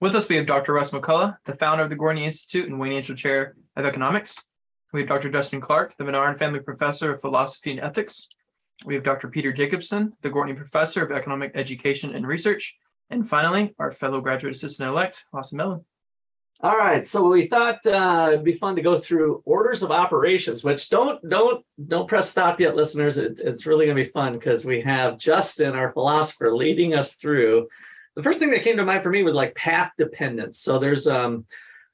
With us, we have Dr. Russ McCullough, the founder of the Gwartney Institute and Wayne Angell Chair of Economics. We have Dr. Justin Clark, the Menard Family Professor of Philosophy and Ethics. We have Dr. Peter Jacobsen, the Gwartney Professor of Economic Education and Research. And finally, our fellow graduate assistant elect, Austin Mellon. All right, so we thought uh, it'd be fun to go through orders of operations. Which don't don't don't press stop yet, listeners. It, it's really going to be fun because we have Justin, our philosopher, leading us through the first thing that came to mind for me was like path dependence. So there's um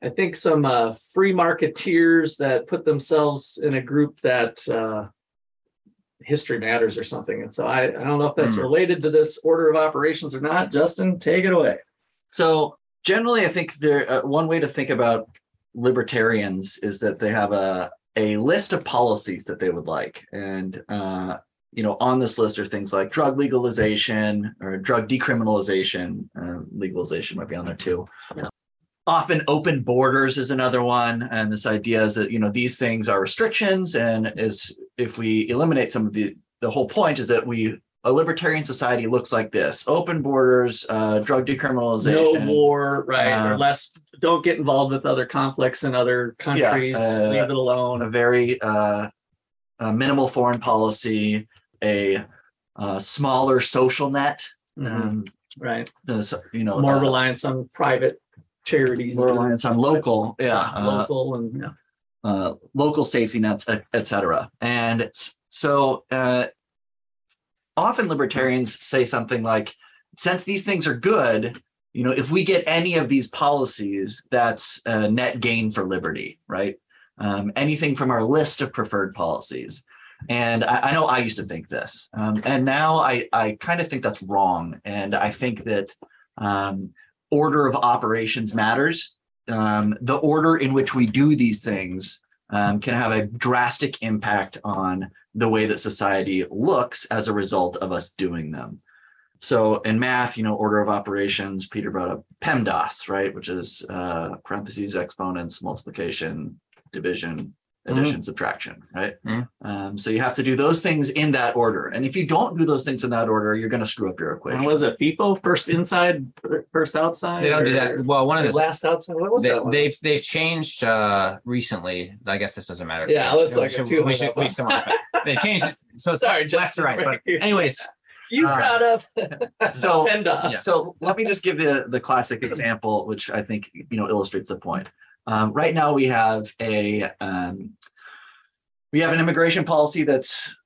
I think some uh, free marketeers that put themselves in a group that uh, history matters or something. And so I, I don't know if that's mm. related to this order of operations or not. Justin, take it away. So generally, I think there uh, one way to think about libertarians is that they have a a list of policies that they would like, and uh, you know, on this list are things like drug legalization or drug decriminalization. Uh, legalization might be on there too. Yeah. Often open borders is another one. And this idea is that, you know, these things are restrictions. And is if we eliminate some of the, the whole point is that we, a libertarian society looks like this open borders, uh, drug decriminalization. No war, right? Uh, or less, don't get involved with other conflicts in other countries, yeah, uh, leave it alone. A very, uh, minimal foreign policy, a uh, smaller social net. Um, right. you know, more uh, reliance on private charities. More reliance on local, yeah, uh, local and yeah. Uh, local safety nets, etc. And so uh, often libertarians say something like, since these things are good, you know, if we get any of these policies, that's a net gain for liberty, right? Um, anything from our list of preferred policies. And I, I, know I used to think this, um, and now I, I kind of think that's wrong. And I think that um, order of operations matters. Um, the order in which we do these things um, can have a drastic impact on the way that society looks as a result of us doing them. So in math, you know, order of operations, Peter brought up PEMDAS, right, which is uh, parentheses, exponents, multiplication, division, addition, mm-hmm. subtraction, right? Mm-hmm. Um, so you have to do those things in that order. And if you don't do those things in that order, you're going to screw up your equation. And was it FIFO first inside, first outside? They don't do that. Well, one of the last outside. What was they, that? One? They've they've changed uh, recently. I guess this doesn't matter. Yeah, let's like we should, we should, we should come on. They changed it. So it's Sorry, left to right. But anyways. You uh, brought up so yeah. so let me just give the the classic example, which I think you know illustrates the point. Um, right now we have a um, we have an immigration policy that's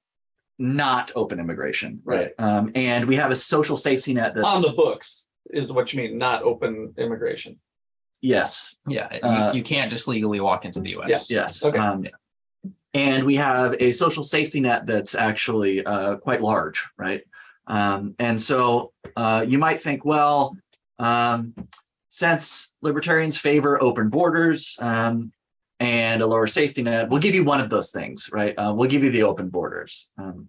not open immigration, right? Um, and we have a social safety net that's on the books, is what you mean, not open immigration. Yes. Yeah, uh, you, you, can't just legally walk into the U.S. Yes. Yes. Okay. Um, and we have a social safety net that's actually uh, quite large, right? Um, and so uh, you might think, well, um, since libertarians favor open borders, um, and a lower safety net. We'll give you one of those things, right? Uh, we'll give you the open borders. Um,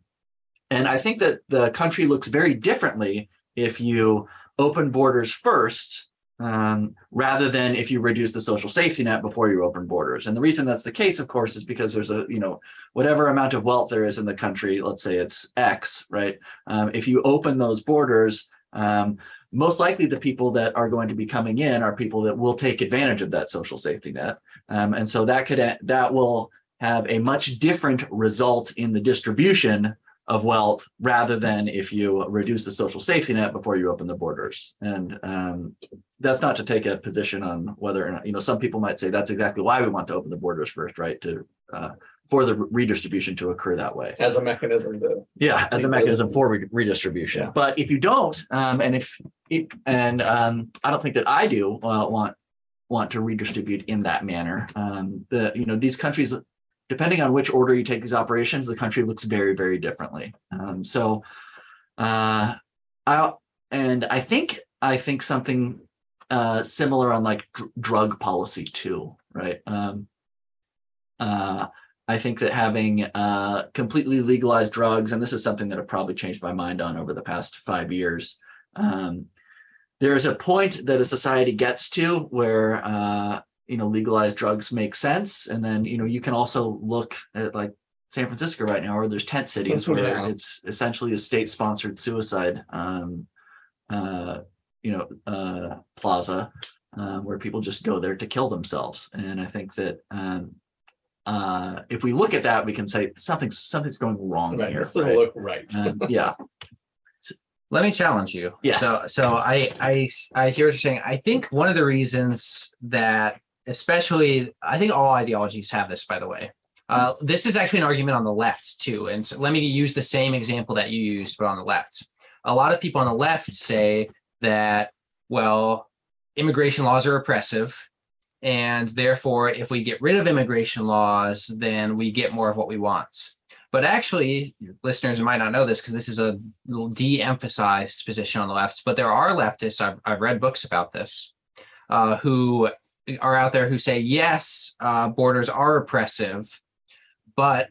and I think that the country looks very differently if you open borders first um, rather than if you reduce the social safety net before you open borders. And the reason that's the case, of course, is because there's a, you know, whatever amount of wealth there is in the country, let's say it's X, right? Um, if you open those borders, um, most likely the people that are going to be coming in are people that will take advantage of that social safety net. Um, and so that could that will have a much different result in the distribution of wealth rather than if you reduce the social safety net before you open the borders. And um, that's not to take a position on whether or not, you know, some people might say that's exactly why we want to open the borders first, right? To uh, for the redistribution to occur that way. As a mechanism to yeah as a mechanism for re- redistribution. Yeah. but if you don't um, and if it, and um, i don't think that i do uh, want want to redistribute in that manner. Um, the you know these countries depending on which order you take these operations the country looks very very differently. Um, so uh, i and i think i think something uh, similar on like dr- drug policy too, right? Um, uh, I think that having uh, completely legalized drugs, and this is something that I've probably changed my mind on over the past five years. Um, there is a point that a society gets to where uh, you know legalized drugs make sense, and then you know you can also look at like San Francisco right now, where there's tent cities where Yeah. it's essentially a state-sponsored suicide, um, uh, you know, uh, plaza uh, where people just go there to kill themselves. And I think that um, uh, if we look at that, we can say something something's going wrong Right, here. this doesn't right? look right. Um, yeah, Let me challenge you. Yes. So, so I, I, I hear what you're saying. I think one of the reasons that, especially, I think all ideologies have this, by the way. Uh, this is actually an argument on the left too. And so let me use the same example that you used, but on the left. A lot of people on the left say that, well, immigration laws are oppressive. And therefore, if we get rid of immigration laws, then we get more of what we want. But actually, listeners might not know this because this is a de-emphasized position on the left. But there are leftists. I've, I've read books about this, uh, who are out there who say yes, uh, borders are oppressive, but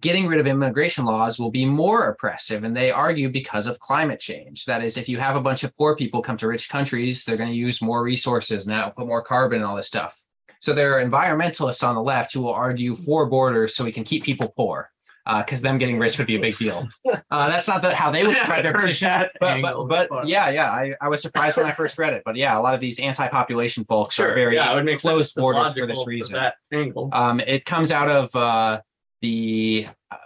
getting rid of immigration laws will be more oppressive. And they argue because of climate change. That is, if you have a bunch of poor people come to rich countries, they're going to use more resources and put more carbon and all this stuff. So there are environmentalists on the left who will argue for borders so we can keep people poor because them getting rich would be a big deal. Uh, that's not the, how they would describe their position. But, but, but yeah, yeah, I, I was surprised when I first read it. But yeah, a lot of these anti-population folks are very yeah, it would make close borders for this reason. Angle. Um, it comes out of uh, the uh,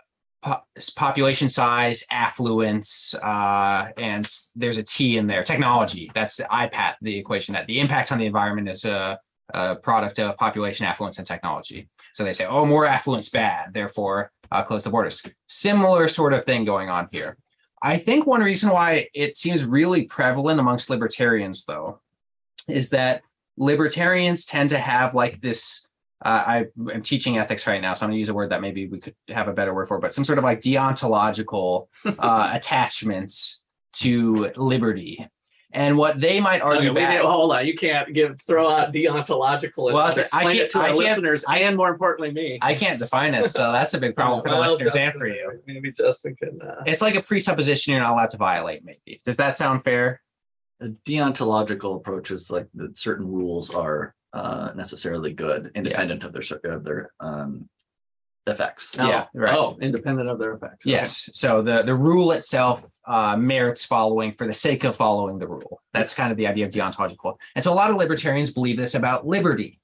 po- population size, affluence, uh, and there's a T in there. Technology. That's the IPAT, the equation that the impact on the environment is a, a product of population, affluence, and technology. So they say, oh, more affluence bad, therefore uh, close the borders. Similar sort of thing going on here. I think one reason why it seems really prevalent amongst libertarians, though, is that libertarians tend to have like this uh, I am teaching ethics right now, so I'm gonna use a word that maybe we could have a better word for, but some sort of like deontological uh, attachments to liberty. And what they might Okay, argue we back, need- hold on, you can't give throw out deontological and Well, I explain can't- it to I our can't- listeners and more importantly me. I can't define it, so that's a big problem for the Well, listeners and for you. Maybe Justin can. Uh, It's like a presupposition you're not allowed to violate. Maybe does that sound fair? a deontological approach is like that certain rules are uh, necessarily good, independent of their cir- of their um, effects. oh, Yeah, right. Oh, independent of their effects. Okay. Yes. So the the rule itself uh, merits following for the sake of following the rule. That's kind of the idea of deontological. And so a lot of libertarians believe this about liberty.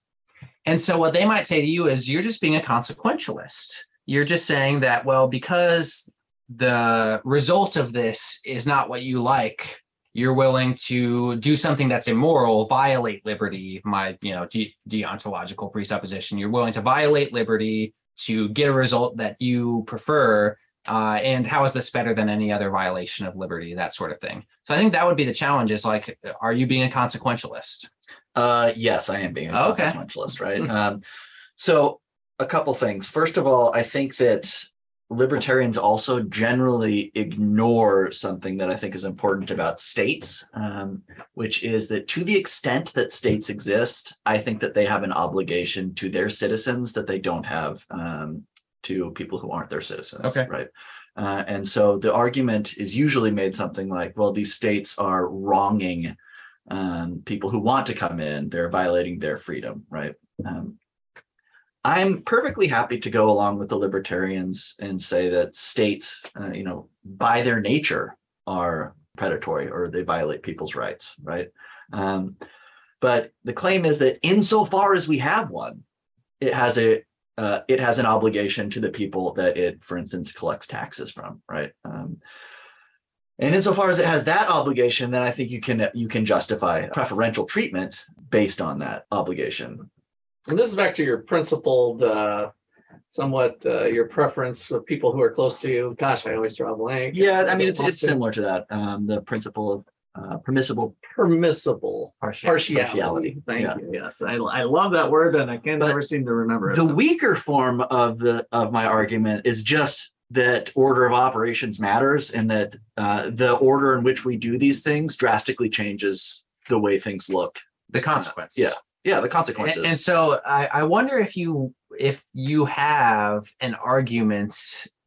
And so what they might say to you is you're just being a consequentialist. You're just saying that well because the result of this is not what you like you're willing to do something that's immoral violate liberty my you know de- deontological presupposition you're willing to violate liberty to get a result that you prefer uh, and how is this better than any other violation of liberty that sort of thing so i think that would be the challenge is like are you being a consequentialist Uh, yes, I am being a Okay. consequentialist, right? um, so a couple things. First of all, I think that libertarians also generally ignore something that I think is important about states, um, which is that to the extent that states exist, I think that they have an obligation to their citizens that they don't have um, to people who aren't their citizens. Okay. Right. Uh, and so the argument is usually made something like, well, these states are wronging um, people who want to come in, they're violating their freedom, right? Um, I'm perfectly happy to go along with the libertarians and say that states, uh, you know, by their nature are predatory or they violate people's rights, right? Um, but the claim is that insofar as we have one, it has a uh, it has an obligation to the people that it, for instance, collects taxes from, right? Um, and insofar as it has that obligation, then I think you can you can justify preferential treatment based on that obligation. And this is back to your principled, uh, somewhat uh, your preference for people who are close to you. Gosh, I always draw a blank. Yeah, I mean it's it's similar to that. Um, the principle of uh, permissible permissible partiality. partiality. Thank Yeah. you. Yes, I, I love that word, and I can But never seem to remember it. The weaker form of the of my argument is just that order of operations matters, and that uh, the order in which we do these things drastically changes the way things look The consequence. Yeah. Yeah, the And, consequences. and so I, I wonder if you if you have an argument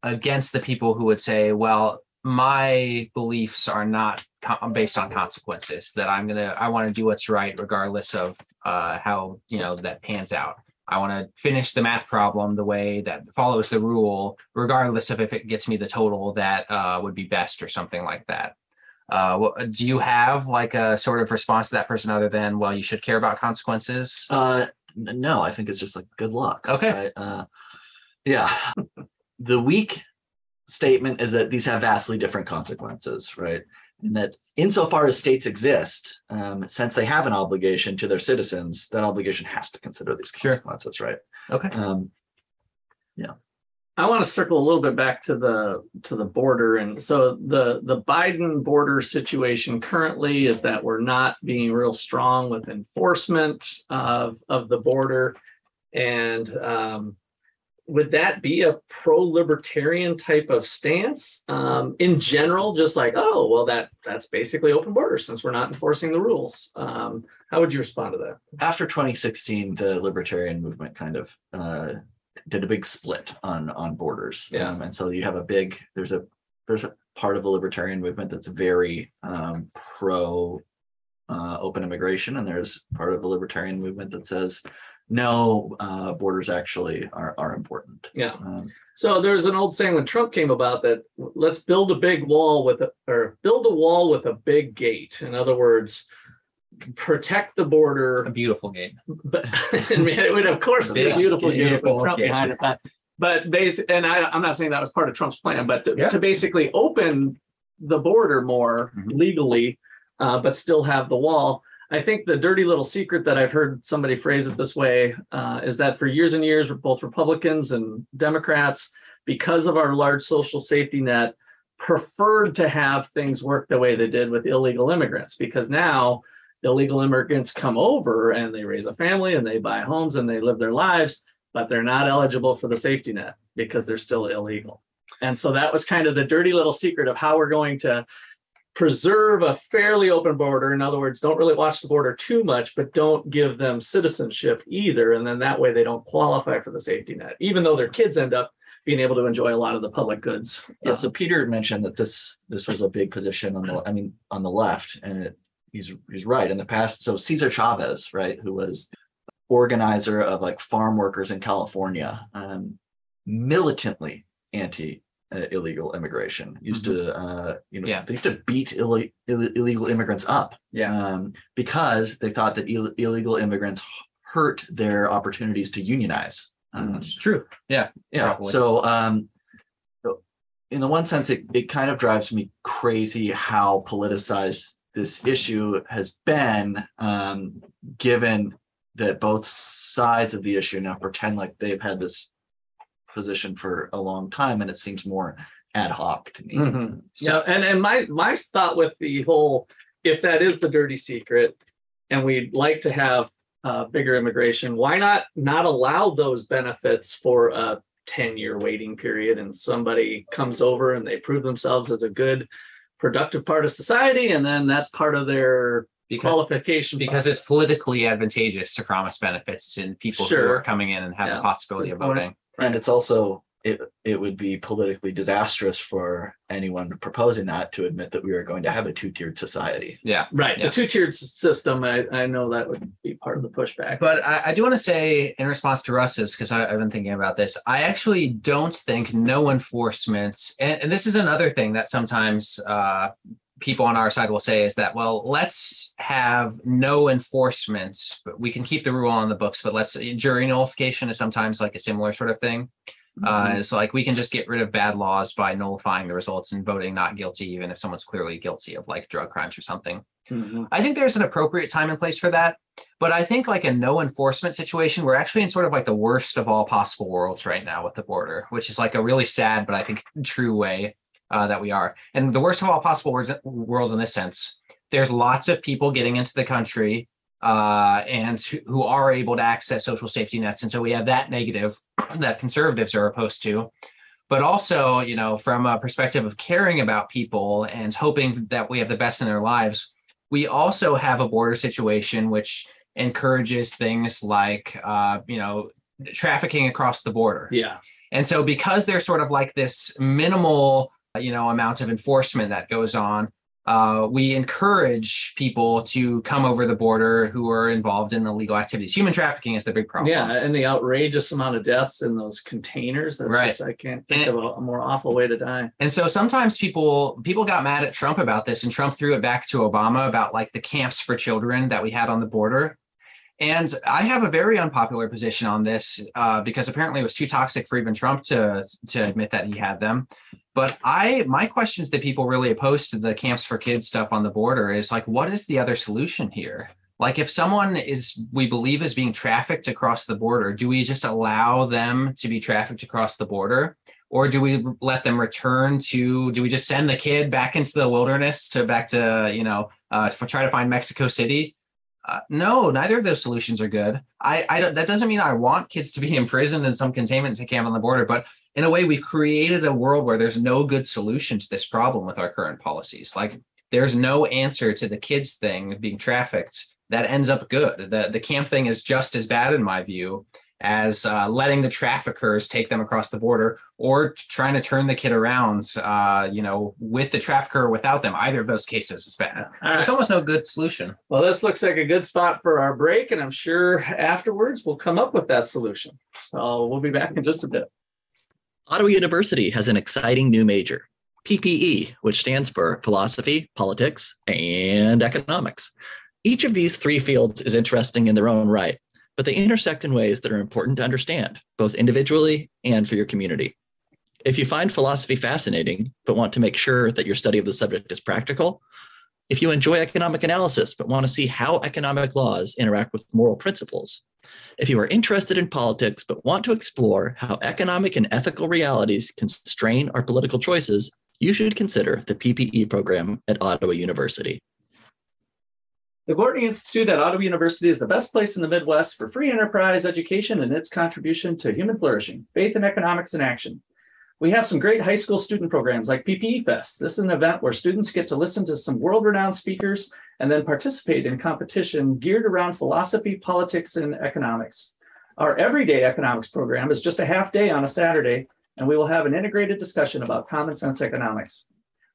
against the people who would say, well, my beliefs are not co- based on consequences. That I'm gonna I want to do what's right regardless of uh, how you know that pans out. I want to finish the math problem the way that follows the rule, regardless of if it gets me the total that uh, would be best or something like that. Uh, what, do you have like a sort of response to that person other than, well, you should care about consequences? Uh, n- no, I think it's just like good luck. Okay. right? Uh, yeah. the weak statement is that these have vastly different consequences, right? And that insofar as states exist, um, since they have an obligation to their citizens, that obligation has to consider these Sure. consequences, right? Okay. Um, I want to circle a little bit back to the to the border, and so the the Biden border situation currently is that we're not being real strong with enforcement of of the border, and um, would that be a pro-libertarian type of stance um, in general? Just like, oh, well, that that's basically open border since we're not enforcing the rules. Um, how would you respond to that? after 2016, the libertarian movement kind of uh, did a big split on on borders. Yeah. Um, and so you have a big there's a there's a part of the libertarian movement that's very um, pro uh, open immigration, and there's part of the libertarian movement that says no, uh, borders actually are are important. Yeah. Um, So there's an old saying when Trump came about that let's build a big wall with a or build a wall with a big gate. In other words, protect the border. A beautiful game. but I mean, it would of course be a Big, beautiful gate with Trump gate. behind it. But, but basic, and I, I'm not saying that was part of Trump's plan, but to, Yeah. to basically open the border more Mhm. legally, uh, but still have the wall. I think the dirty little secret that I've heard somebody phrase it this way uh, is that for years and years, both Republicans and Democrats, because of our large social safety net, preferred to have things work the way they did with illegal immigrants because now illegal immigrants come over and they raise a family and they buy homes and they live their lives, but they're not eligible for the safety net because they're still illegal. And so that was kind of the dirty little secret of how we're going to preserve a fairly open border. In other words, don't really watch the border too much, but don't give them citizenship either. And then that way they don't qualify for the safety net, even though their kids end up being able to enjoy a lot of the public goods. Yeah, so Peter mentioned that this this was a big position on the I mean on the left, and it, he's he's right in the past. So Cesar Chavez, right, who was organizer of like farm workers in California, um, militantly anti uh, illegal immigration. Used to uh, you know Yeah. they used to beat ille- ill- illegal immigrants up Yeah. um, because they thought that Ill- illegal immigrants hurt their opportunities to unionize. Um, It's true. yeah. Probably. So, um, so in the one sense, it, it kind of drives me crazy how politicized this issue has been, um, given that both sides of the issue now pretend like they've had this position for a long time, and it seems more ad hoc to me. Mhm. Yeah, and and my my thought with the whole, if that is the dirty secret, and we'd like to have uh, bigger immigration, why not not allow those benefits for a ten year waiting period, and somebody comes over and they prove themselves as a good, productive part of society, and then that's part of their Because qualification because it's politically advantageous to promise benefits to people who are coming in and have Yeah. the possibility of Good point. voting. And it's also it it would be politically disastrous for anyone proposing that to admit that we are going to have a two tiered society. Yeah. right. Yeah. The two tiered system, I I know that would be part of the pushback. But I, I do want to say in response to Russ's, because I've been thinking about this, I actually don't think no enforcement, and, and this is another thing that sometimes uh, people on our side will say is that, well, let's have no enforcement, but we can keep the rule on the books, but let's jury nullification is sometimes like a similar sort of thing. Uh, it's like we can just get rid of bad laws by nullifying the results and voting not guilty, even if someone's clearly guilty of like drug crimes or something. Mhm. I think there's an appropriate time and place for that. But I think like a no enforcement situation, we're actually in sort of like the worst of all possible worlds right now with the border, which is like a really sad, but I think true way uh, that we are. And the worst of all possible worlds, worlds in this sense, there's lots of people getting into the country uh, and who are able to access social safety nets. And so we have that negative that conservatives are opposed to. But also, you know, from a perspective of caring about people and hoping that we have the best in their lives, we also have a border situation which encourages things like, uh, you know, trafficking across the border. Yeah. And so because there's sort of like this minimal, you know, amount of enforcement that goes on, uh, we encourage people to come over the border who are involved in illegal activities. Human trafficking is the big problem. Yeah, and the outrageous amount of deaths in those containers. That's Right. just, I can't think And- of a, a more awful way to die. And so sometimes people people got mad at Trump about this, and Trump threw it back to Obama about like the camps for children that we had on the border. And I have a very unpopular position on this uh, because apparently it was too toxic for even Trump to to admit that he had them. But I my questions that people really oppose to the camps for kids stuff on the border is like, what is the other solution here? Like if someone is we believe is being trafficked across the border, do we just allow them to be trafficked across the border? or do we let them return to do we just send the kid back into the wilderness to back to you know uh, to try to find mexico city uh, no neither of those solutions are good i i don't that doesn't mean i want kids to be imprisoned in some containment camp on the border but in a way we've created a world where there's no good solution to this problem with our current policies like there's no answer to the kids thing being trafficked that ends up good the the camp thing is just as bad in my view as uh, letting the traffickers take them across the border or trying to turn the kid around, uh, you know, with the trafficker or without them. Either of those cases is bad. All There's right. almost no good solution. Well, this looks like a good spot for our break, and I'm sure afterwards we'll come up with that solution. So we'll be back in just a bit. Ottawa University has an exciting new major, PPE, which stands for Philosophy, Politics, and Economics. Each of these three fields is interesting in their own right, but they intersect in ways that are important to understand, both individually and for your community. If you find philosophy fascinating, but want to make sure that your study of the subject is practical, if you enjoy economic analysis, but want to see how economic laws interact with moral principles, if you are interested in politics but want to explore how economic and ethical realities constrain our political choices, you should consider the PPE program at Ottawa University. The Gwartney Institute at Ottawa University is the best place in the Midwest for free enterprise education and its contribution to human flourishing, faith and economics in action. We have some great high school student programs like PPE Fest. This is an event where students get to listen to some world renowned speakers and then participate in competition geared around philosophy, politics, and economics. Our everyday economics program is just a half day on a Saturday, and we will have an integrated discussion about common sense economics.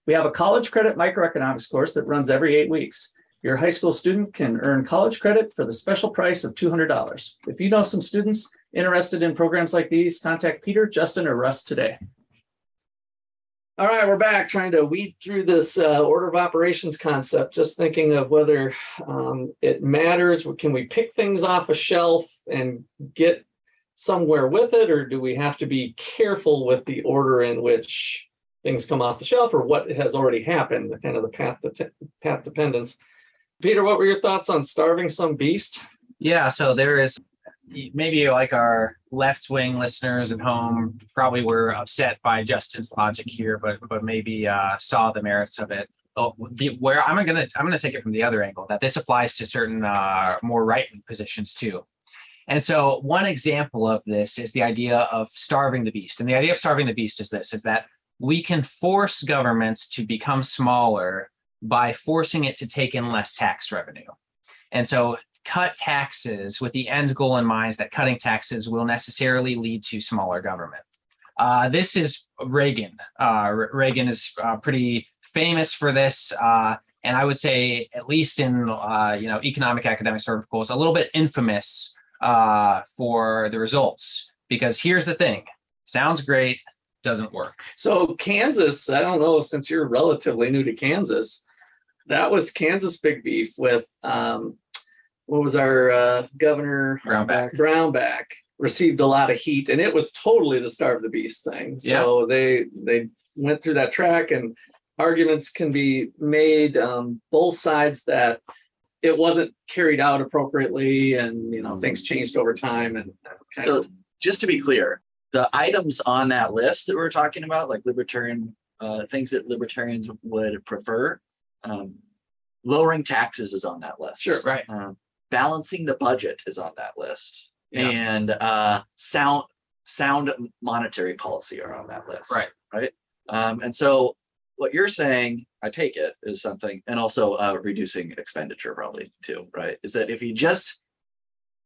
We have a college credit microeconomics course that runs every eight weeks. Your high school student can earn college credit for the special price of $200. If you know some students interested in programs like these, contact Peter, Justin, or Russ today. All right, we're back trying to weed through this uh, order of operations concept, just thinking of whether um, it matters. Can we pick things off a shelf and get somewhere with it, or do we have to be careful with the order in which things come off the shelf or what has already happened, kind of the path, the path dependence? Peter, what were your thoughts on starving some beast? Yeah, so there is maybe like our left wing listeners at home probably were upset by Justin's logic here, but but maybe uh, saw the merits of it. Oh, the, where I'm gonna I'm gonna take it from the other angle that this applies to certain uh, more right wing positions too. And so one example of this is the idea of starving the beast. And the idea of starving the beast is this: is that we can force governments to become smaller by forcing it to take in less tax revenue. And so cut taxes with the end goal in mind that cutting taxes will necessarily lead to smaller government. Uh, this is Reagan. Uh, Re- Reagan is uh, pretty famous for this, uh, and I would say, at least in uh, you know economic academic circles, a little bit infamous uh, for the results. Because here's the thing: sounds great, doesn't work. So Kansas, I don't know, since you're relatively new to Kansas, that was Kansas big beef with um, what was our uh, governor Brownback. Brownback received a lot of heat, and it was totally the starve the beast thing. So they they went through that track, and arguments can be made um, both sides that it wasn't carried out appropriately, and you know things changed over time, and So of just to be clear, the items on that list that we're talking about, like libertarian uh, things that libertarians would prefer, um, lowering taxes is on that list. Sure. Right. Um, balancing the budget is on that list, Yeah. and uh, sound sound monetary policy are on that list. Right. Right. Um, and so what you're saying I take it is something, and also uh, reducing expenditure probably too, right? Is that if you just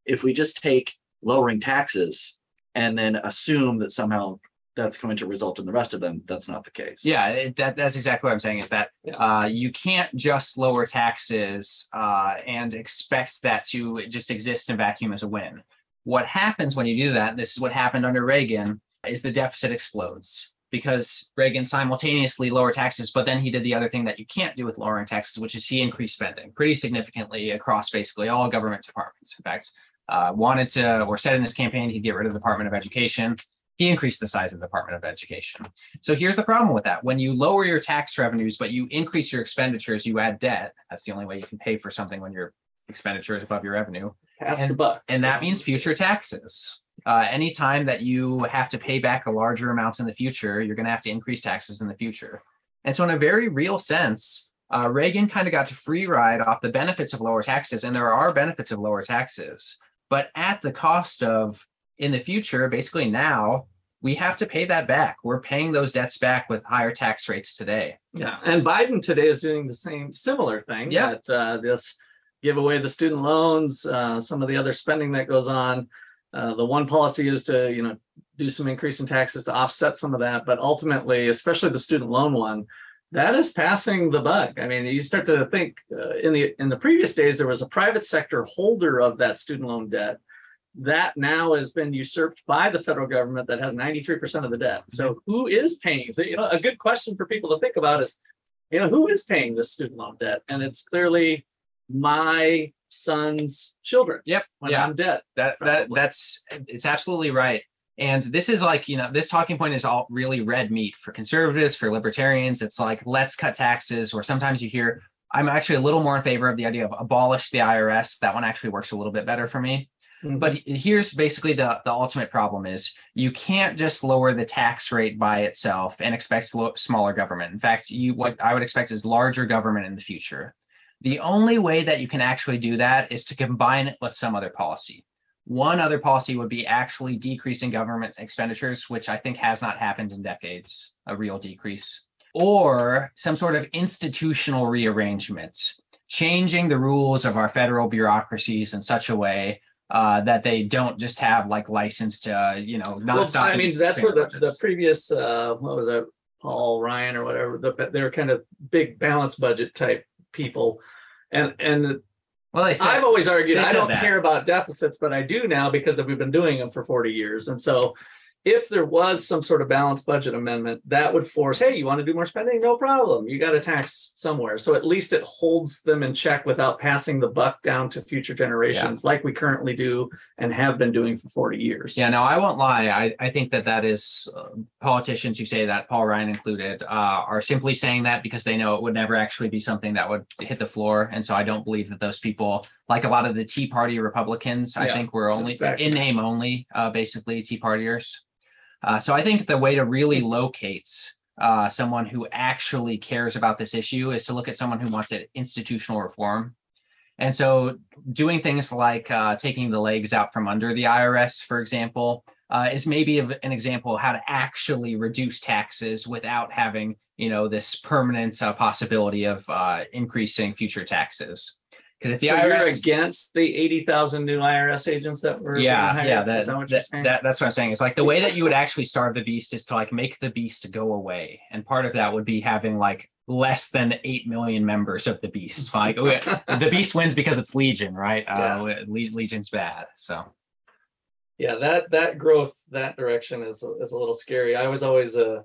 if we just take lowering taxes and then assume that somehow that's going to result in the rest of them, that's not the case. Yeah, it- that that's exactly what I'm saying is that uh, you can't just lower taxes uh, and expect that to just exist in a vacuum as a win. What happens when you do that, this is what happened under Reagan, is the deficit explodes because Reagan simultaneously lowered taxes, but then he did the other thing that you can't do with lowering taxes, which is he increased spending pretty significantly across basically all government departments. In fact, uh, wanted to or said in this campaign he'd get rid of the Department of Education. He increased the size of the Department of Education. So here's the problem with that. When you lower your tax revenues, but you increase your expenditures, you add debt. That's the only way you can pay for something when your expenditure is above your revenue. Pass the And- buck. And that means future taxes. Uh, anytime that you have to pay back a larger amount in the future, you're going to have to increase taxes in the future. And so, in a very real sense, uh, Reagan kind of got to free ride off the benefits of lower taxes. And there are benefits of lower taxes, but at the cost of in the future, basically now, we have to pay that back. We're paying those debts back with higher tax rates today. Yeah, and Biden today is doing the same similar thing. Yeah. That uh, this give away the student loans, uh, some of the other spending that goes on. Uh, the one policy is to you know do some increase in taxes to offset some of that, but ultimately, especially the student loan one, that is passing the buck. I mean, you start to think uh, in the in the previous days there was a private sector holder of that student loan debt. That now has been usurped by the federal government that has 93% of the debt. So mm-hmm. who is paying? So, you know, a good question for people to think about is you know, who is paying this student loan debt? And it's clearly my son's children. Yep. When Yeah. I'm dead. That that that's it's absolutely right. And this is like, you know, this talking point is all really red meat for conservatives, for libertarians. It's like, let's cut taxes. Or sometimes you hear, I'm actually a little more in favor of the idea of abolish the IRS. That one actually works a little bit better for me. Mhm. But here's basically the, the ultimate problem is you can't just lower the tax rate by itself and expect lo- smaller government. In fact, you what I would expect is larger government in the future. The only way that you can actually do that is to combine it with some other policy. One other policy would be actually decreasing government expenditures, which I think has not happened in decades, a real decrease, or some sort of institutional rearrangements, changing the rules of our federal bureaucracies in such a way uh, that they don't just have like license to, you know, not Well, stop. I mean, that's where the, the previous, uh, what was it, Paul Ryan or whatever, the, they're kind of big balance budget type people. And, and well, they said, I've always argued, I don't that. care about deficits, but I do now because we've been doing them for forty years. And so if there was some sort of balanced budget amendment, that would force, hey, you want to do more spending? No problem. You got to tax somewhere. So at least it holds them in check without passing the buck down to future generations like we currently do and have been doing for forty years. Yeah, no, I won't lie. I, I think that that is uh, politicians who say that, Paul Ryan included, uh, are simply saying that because they know it would never actually be something that would hit the floor. And so I don't believe that those people, like a lot of the Tea Party Republicans, I Yeah, think were only in name only, uh, basically Tea Partiers. Uh, so I think the way to really locate uh, someone who actually cares about this issue is to look at someone who wants it institutional reform. And so doing things like uh, taking the legs out from under the IRS, for example, uh, is maybe an example of how to actually reduce taxes without having, you know, this permanent uh, possibility of uh, increasing future taxes. Because if the So you're against the eighty thousand new IRS agents that were. yeah, hired? yeah, Is that, that you're that, that- that's what I'm saying. It's like the way that you would actually starve the beast is to like make the beast go away, and part of that would be having like less than eight million members of the beast. Like the beast wins because it's legion, right? Uh, Le- Legion's bad, so. Yeah, that that growth that direction is a- is a little scary. I was always a,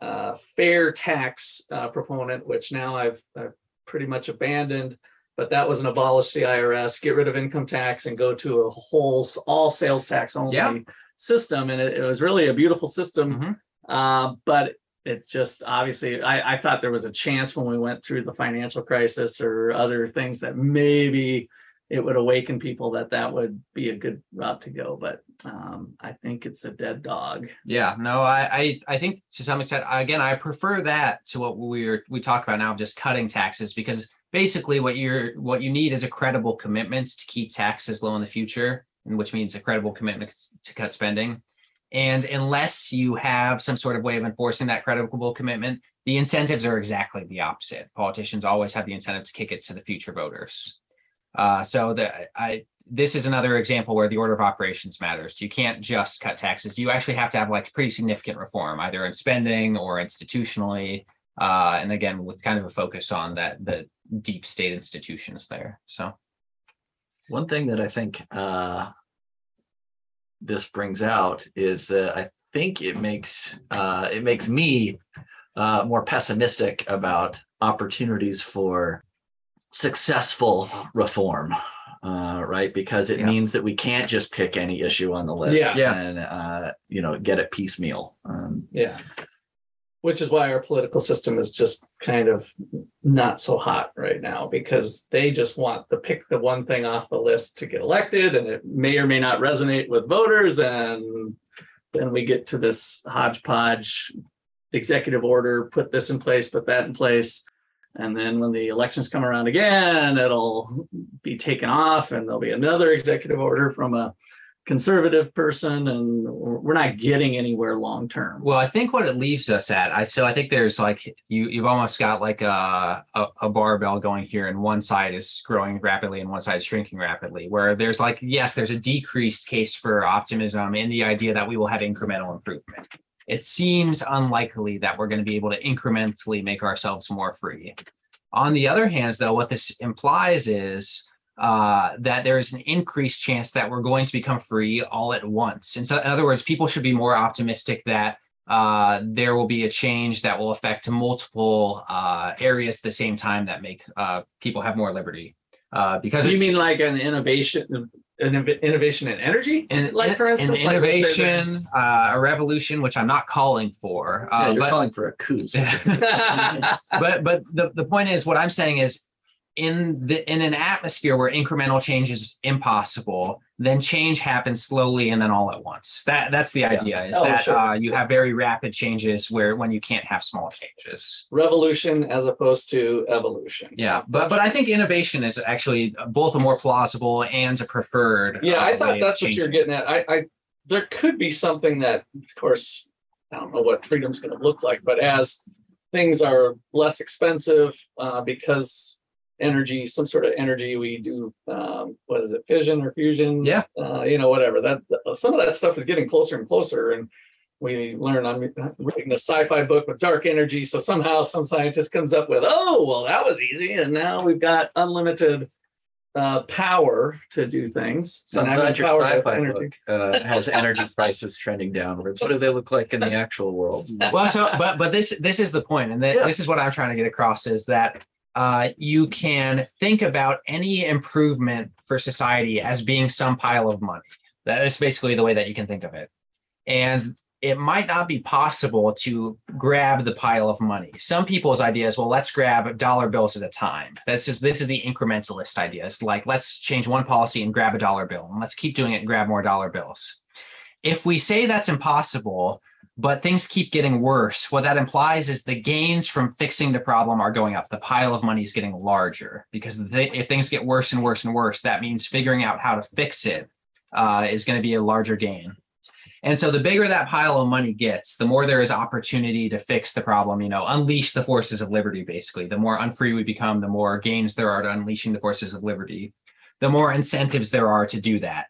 uh fair tax uh, proponent, which now I've, I've pretty much abandoned. But that was an abolish the IRS, get rid of income tax, and go to a whole all sales tax only Yeah. system, and it, it was really a beautiful system. Mhm. Uh, but it just obviously, I, I thought there was a chance when we went through the financial crisis or other things that maybe it would awaken people that that would be a good route to go. But um, I think it's a dead dog. Yeah, no, I, I, I think to some extent, again, I prefer that to what we're we talk about now, just cutting taxes, because basically what you're what you need is a credible commitment to keep taxes low in the future, which means a credible commitment to cut spending. And unless you have some sort of way of enforcing that credible commitment, the incentives are exactly the opposite. Politicians always have the incentive to kick it to the future voters. Uh, so the I this is another example where the order of operations matters. You can't just cut taxes. You actually have to have like pretty significant reform, either in spending or institutionally. Uh, and again, with kind of a focus on that the deep state institutions there. So One thing that I think uh, this brings out is that I think it makes uh, it makes me uh, more pessimistic about opportunities for successful reform. Uh, right, because it Yeah. means that we can't just pick any issue on the list Yeah. Yeah. and uh, you know get it piecemeal. Um, Yeah. Which is why our political system is just kind of not so hot right now because they just want to pick the one thing off the list to get elected and it may or may not resonate with voters. And then we get to this hodgepodge executive order, put this in place, put that in place. And then when the elections come around again, it'll be taken off and there'll be another executive order from a conservative person and we're not getting anywhere long term. Well, I think what it leaves us at, I so I think there's like you you've almost got like a, a a barbell going here, and one side is growing rapidly and one side is shrinking rapidly. Where there's like yes, there's a decreased case for optimism in the idea that we will have incremental improvement. It seems unlikely that we're going to be able to incrementally make ourselves more free. On the other hand, though, what this implies is uh, that there is an increased chance that we're going to become free all at once. And so, in other words, people should be more optimistic that uh, there will be a change that will affect multiple uh, areas at the same time that make uh, people have more liberty. Uh, because you mean like an innovation, an innovation in energy? and like for an instance, like let's innovation, uh, a revolution, which I'm not calling for. yeah, Uh, you're but- calling for a coup. but but the, the point is what i'm saying is in the in an atmosphere where incremental change is impossible then change happens slowly and then all at once that that's the idea is Oh, that sure. uh, you have very rapid changes where when you can't have small changes Revolution as opposed to evolution. yeah but but i think innovation is actually both a more plausible and a preferred Yeah, uh, I thought that's what you're getting at. I, I, there could be something that, of course, I don't know what freedom's going to look like, but as things are less expensive, uh, because energy, some sort of energy, we do, um, what is it, fission or fusion? Yeah. Uh, you know, whatever. That some of that stuff is getting closer and closer, and we learn. I'm reading a sci-fi book with dark energy, so somehow some scientist comes up with, oh, well, that was easy, and now we've got unlimited uh, power to do things. So I'm And glad your empowered with sci-fi energy. book uh, has energy prices trending downwards. What do they look like in the actual world? well so but but this this is the point and th- Yeah. this is what i'm trying to get across is that uh, you can think about any improvement for society as being some pile of money. That is basically the way that you can think of it. And it might not be possible to grab the pile of money. Some people's idea is well let's grab dollar bills at a time. That's this is the incrementalist idea it's like let's change one policy and grab a dollar bill and let's keep doing it and grab more dollar bills. If we say that's impossible but things keep getting worse. What that implies is the gains from fixing the problem are going up. The pile of money is getting larger because they, if things get worse and worse and worse, that means figuring out how to fix it uh, is going to be a larger gain. And so the bigger that pile of money gets, the more there is opportunity to fix the problem, you know, unleash the forces of liberty, basically. The more unfree we become, the more gains there are to unleashing the forces of liberty, the more incentives there are to do that.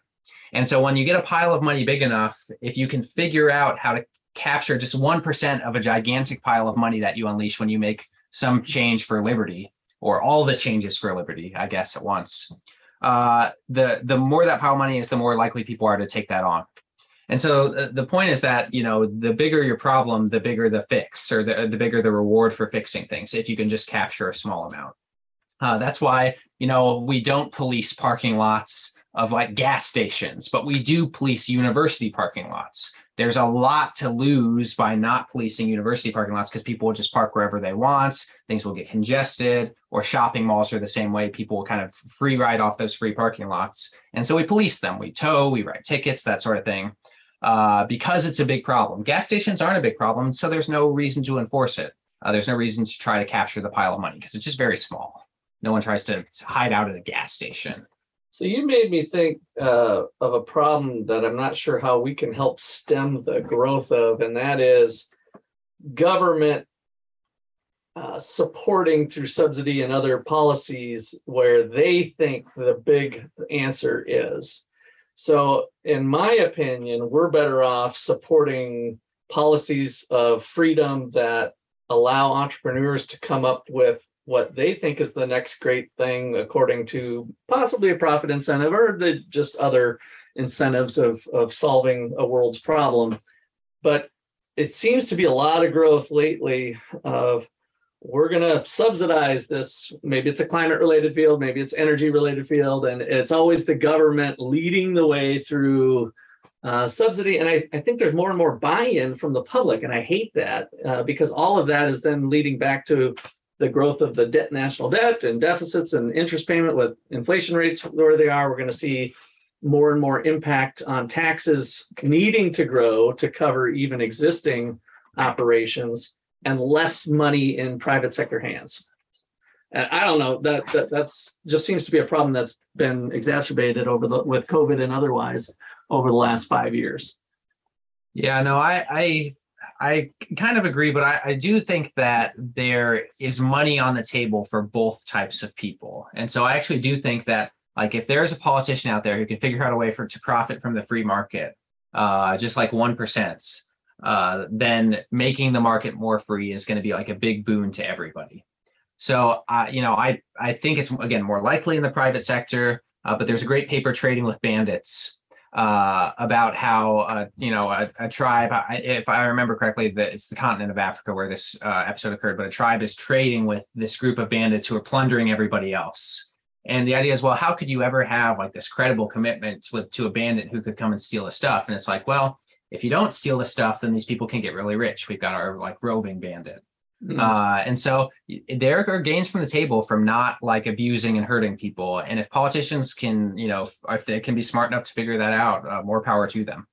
And so when you get a pile of money big enough, if you can figure out how to capture just 1% of a gigantic pile of money that you unleash when you make some change for liberty or all the changes for liberty, I guess, at once. Uh, the the more that pile of money is, the more likely people are to take that on. And so the, the point is that you know the bigger your problem, the bigger the fix, or the the bigger the reward for fixing things. If you can just capture a small amount, uh, that's why you know we don't police parking lots of like gas stations, but we do police university parking lots there's a lot to lose by not policing university parking lots because people will just park wherever they want. Things will get congested, or shopping malls are the same way. People will kind of free ride off those free parking lots. And so we police them. We tow, we write tickets, that sort of thing, uh, because it's a big problem. Gas stations aren't a big problem, so there's no reason to enforce it. Uh, there's no reason to try to capture the pile of money because it's just very small. No one tries to hide out at a gas station. So you made me think uh, of a problem that I'm not sure how we can help stem the growth of, and that is government uh, supporting through subsidy and other policies where they think the big answer is. So, in my opinion, we're better off supporting policies of freedom that allow entrepreneurs to come up with what they think is the next great thing according to possibly a profit incentive or the just other incentives of of solving a world's problem. But it seems to be a lot of growth lately of we're going to subsidize this. Maybe it's a climate related field maybe it's energy related field and it's always the government leading the way through uh, subsidy. And I, I think there's more and more buy-in from the public and i hate that uh, because all of that is then leading back to the growth of the debt, national debt and deficits and interest payment with inflation rates where they are, we're going to see more and more impact on taxes needing to grow to cover even existing operations and less money in private sector hands. And I don't know that, that that's just seems to be a problem that's been exacerbated over the with COVID and otherwise over the last five years. Yeah, no, I I I kind of agree, but I, I, do think that there is money on the table for both types of people. And so I actually do think that like if there's a politician out there who can figure out a way for to profit from the free market, uh, just like one percent, uh, then making the market more free is going to be like a big boon to everybody. So uh, you know, I I think it's again more likely in the private sector, uh, but there's a great paper trading with bandits uh, about how uh, you know a, a tribe. If I remember correctly, that it's the continent of Africa where this uh, episode occurred. But a tribe is trading with this group of bandits who are plundering everybody else. And the idea is, well, how could you ever have like this credible commitment with to a bandit who could come and steal the stuff? And it's like, well, if you don't steal the stuff, then these people can get really rich. We've got our like roving bandit. Mm-hmm. Uh, and so there are gains from the table from not like abusing and hurting people. And if politicians can, you know, if they can be smart enough to figure that out, uh, more power to them.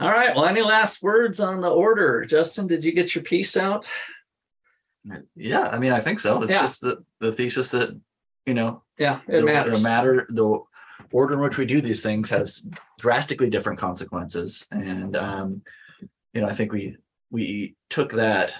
All right. Well, any last words on the order? Justin, did you get your piece out? Yeah, I mean, I think so. It's yeah. just the, the thesis that, you know, yeah, it the, matters. The matter, the order in which we do these things has drastically different consequences. And, um, you know, I think we we took that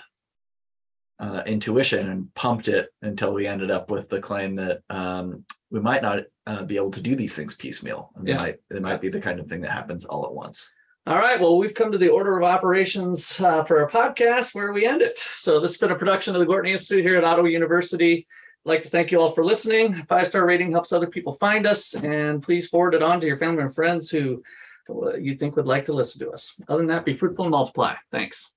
uh, intuition and pumped it until we ended up with the claim that um, we might not uh, be able to do these things piecemeal. And yeah. It might, it might be the kind of thing that happens all at once. All right. Well, we've come to the order of operations uh, for our podcast where we end it. So this has been a production of the Gwartney Institute here at Ottawa University. I'd like to thank you all for listening. Five star rating helps other people find us, and please forward it on to your family and friends who uh, you think would like to listen to us. Other than that, be fruitful and multiply. Thanks.